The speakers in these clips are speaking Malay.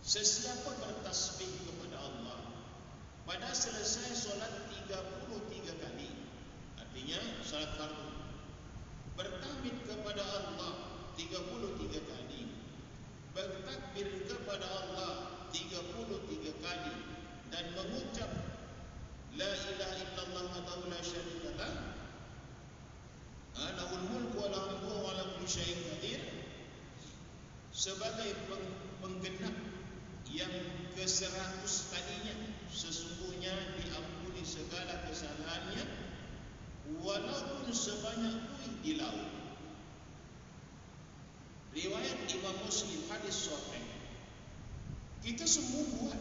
Sesiapa bertasbih kepada Allah? Pada selesai solat 33 kali. Artinya solat fardu. Bertahmid kepada Allah 33 kali. Bertakbir kepada Allah 33 kali. Dan mengucap la ilaha illallah wa la syarika lah. Alahul mulku wa lahu wa ala kulli syai'in qadir. Sebagai penggenap yang ke seratus kalinya sesungguhnya diampuni segala kesalahannya walaupun sebanyak buih di laut. Riwayat Imam Muslim hadis sahih. Kita semua buat.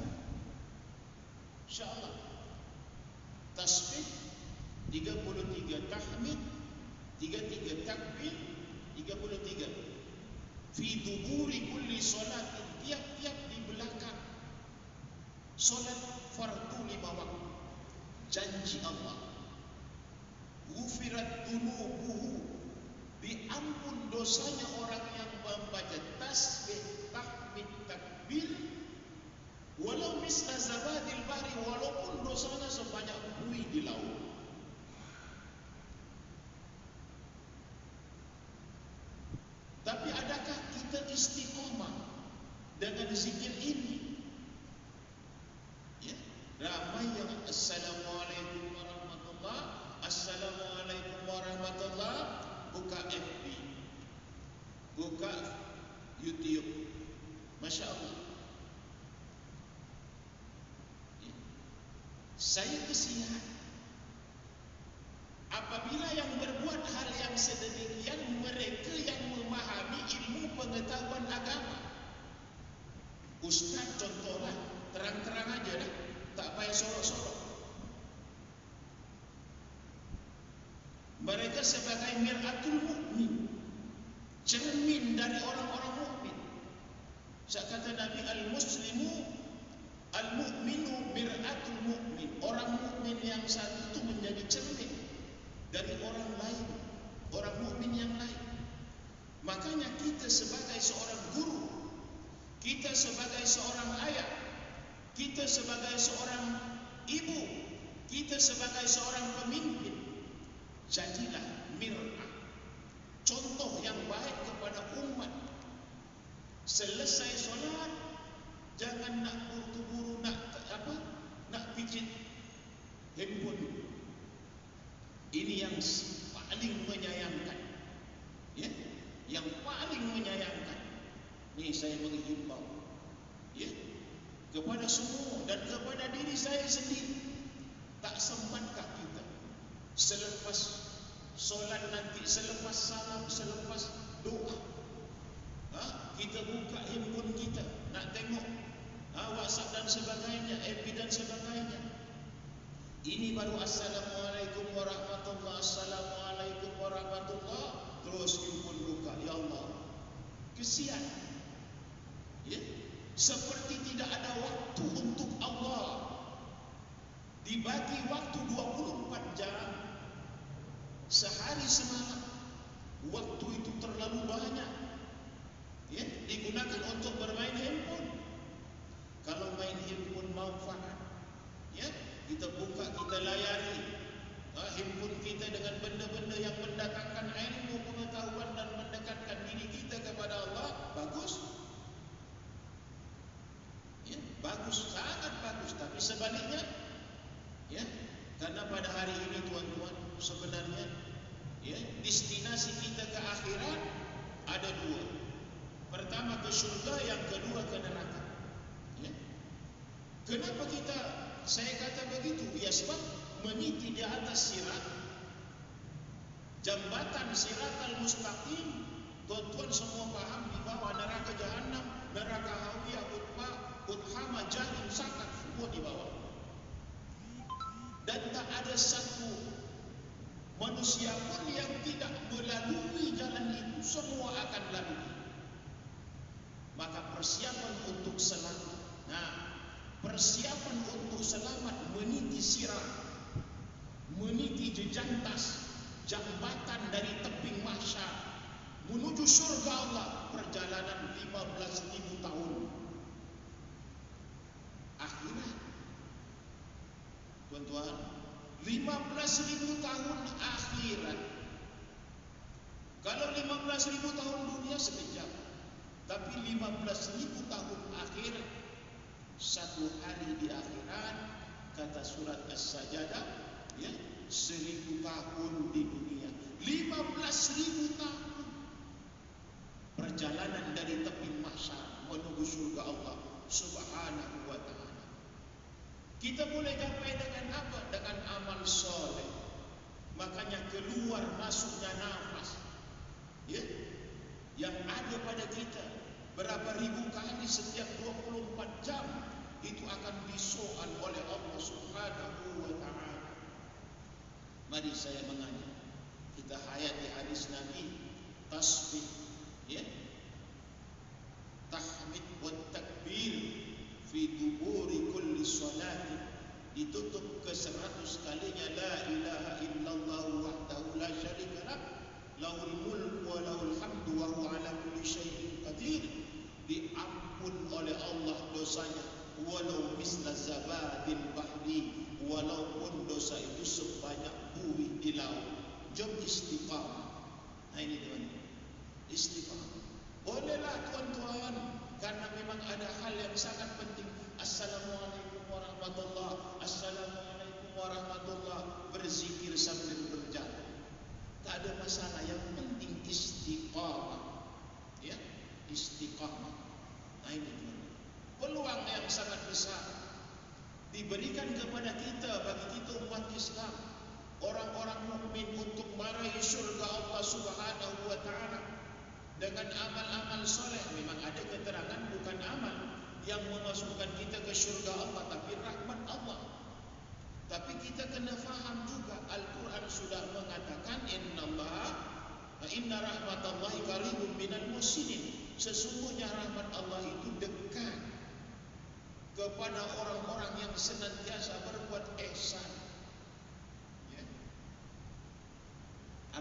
Insyaallah. Tasbih 33 tahmid 33 takbir 33 fi duburi kulli salatin tiap-tiap di belakang solat fardu lima waktu janji Allah. Gufirat dunubuhu diampun dosanya orang yang membaca tasbih tahmid takbir. Walau misla zabadil bahri walaupun dosanya sebanyak buih di laut. Tapi adakah kita istiqomah dengan zikir ini? Ya ramai yang assalamualaikum warahmatullah assalamualaikum warahmatullah buka FB buka YouTube Masya Allah ya. Saya kesian apabila yang berbuat hal yang sedemikian mereka yang memahami ilmu pengetahuan agama. Ustaz contohlah terang-terang aja dah. Tak payah sorok-sorok. Mereka sebagai miratul mukmin. Cermin dari orang-orang mukmin. Saya kata Nabi al-muslimu satu itu menjadi cermin dari orang lain orang mukmin yang lain. Makanya kita sebagai seorang guru kita sebagai seorang ayah kita sebagai seorang ibu kita sebagai seorang pemimpin jadilah mir'ah. Contoh yang baik kepada umat. Selesai solat jangan nak buru-buru nak apa nak pijit handphone ini yang paling menyayangkan. Ya? Yang paling menyayangkan. Ini saya menghimbau. Ya? Kepada semua dan kepada diri saya sendiri. Tak sempatkah kita selepas solat nanti selepas salam selepas doa? Ha? kita buka handphone kita nak tengok ha? whatsapp dan sebagainya FB dan sebagainya ini baru Assalamualaikum warahmatullahi Assalamualaikum warahmatullahi. Terus pun buka Ya Allah. Kesian. Ya? Seperti tidak ada waktu untuk Allah. Dibagi waktu 24 jam. Sehari semalam. Waktu itu terlalu banyak. Ya? Digunakan untuk bermain handphone Kalau main handphone manfaat Ya kita buka, kita layari ha, handphone kita dengan benda-benda yang mendatangkan ilmu pengetahuan dan mendekatkan diri kita kepada Allah, bagus. Ya, bagus, sangat bagus. Tapi sebaliknya, ya, karena pada hari ini tuan-tuan sebenarnya, ya, destinasi kita ke akhirat ada dua. Surga, yang kedua ke neraka. Ya. Kenapa kita saya kata begitu ya sebab meniti di atas sirat jambatan sirat al-mustaqim tuan-tuan semua paham di bawah neraka jahanam neraka hawiyah utma uthama jahim sakat semua di bawah dan tak ada satu manusia pun yang tidak melalui jalan itu semua akan lalui maka persiapan untuk selamat. Nah persiapan untuk selamat meniti sirah meniti jejantas jambatan dari tebing mahsyar menuju syurga Allah perjalanan 15000 tahun. Akhirnya tuan-tuan 15000 tahun akhirat. Kalau 15000 tahun dunia sekejap tapi 15.000 tahun akhirat satu hari di akhirat kata surat As-Sajdah ya, seribu tahun di dunia. 15.000 tahun perjalanan dari tepi mahsyar menuju surga Allah Subhanahu wa taala. Kita boleh capai dengan apa? Dengan amal soleh. Makanya keluar masuknya nafas. Ya? Yang ada pada kita berapa ribu kali setiap 24 jam itu akan disoal oleh Allah Subhanahu wa taala. Mari saya mengajak kita hayati hadis Nabi tasbih ya? Tahmid wa takbir fi duburi kulli salati. Ditutup ke seratus kalinya la ilaha illallah wahdahu la syarika lah lahul mulk wa lahul hamdu wa huwa ala kulli syai'in qadir diampun oleh Allah dosanya walau misla zabadil bahri walaupun dosa itu sebanyak buih di laut jom istiqamah nah ini teman istiqamah bolehlah tuan-tuan karena memang ada hal yang sangat penting. Assalamualaikum warahmatullahi Assalamualaikum warahmatullahi Berzikir sambil berjalan. Tak ada masalah. Yang penting istiqamah. Ya, istiqamah. Nah ini peluang yang sangat besar diberikan kepada kita bagi kita umat Islam orang-orang mukmin untuk meraih syurga Allah Subhanahu wa taala. Dengan amal-amal soleh memang ada keterangan bukan amal yang memasukkan kita ke syurga Allah tapi rahmat Allah. Tapi kita kena faham juga Al-Quran sudah mengatakan inna Allah inna rahmat Allah qaribun minal muslimin. Sesungguhnya rahmat Allah itu dekat kepada orang-orang yang senantiasa berbuat ihsan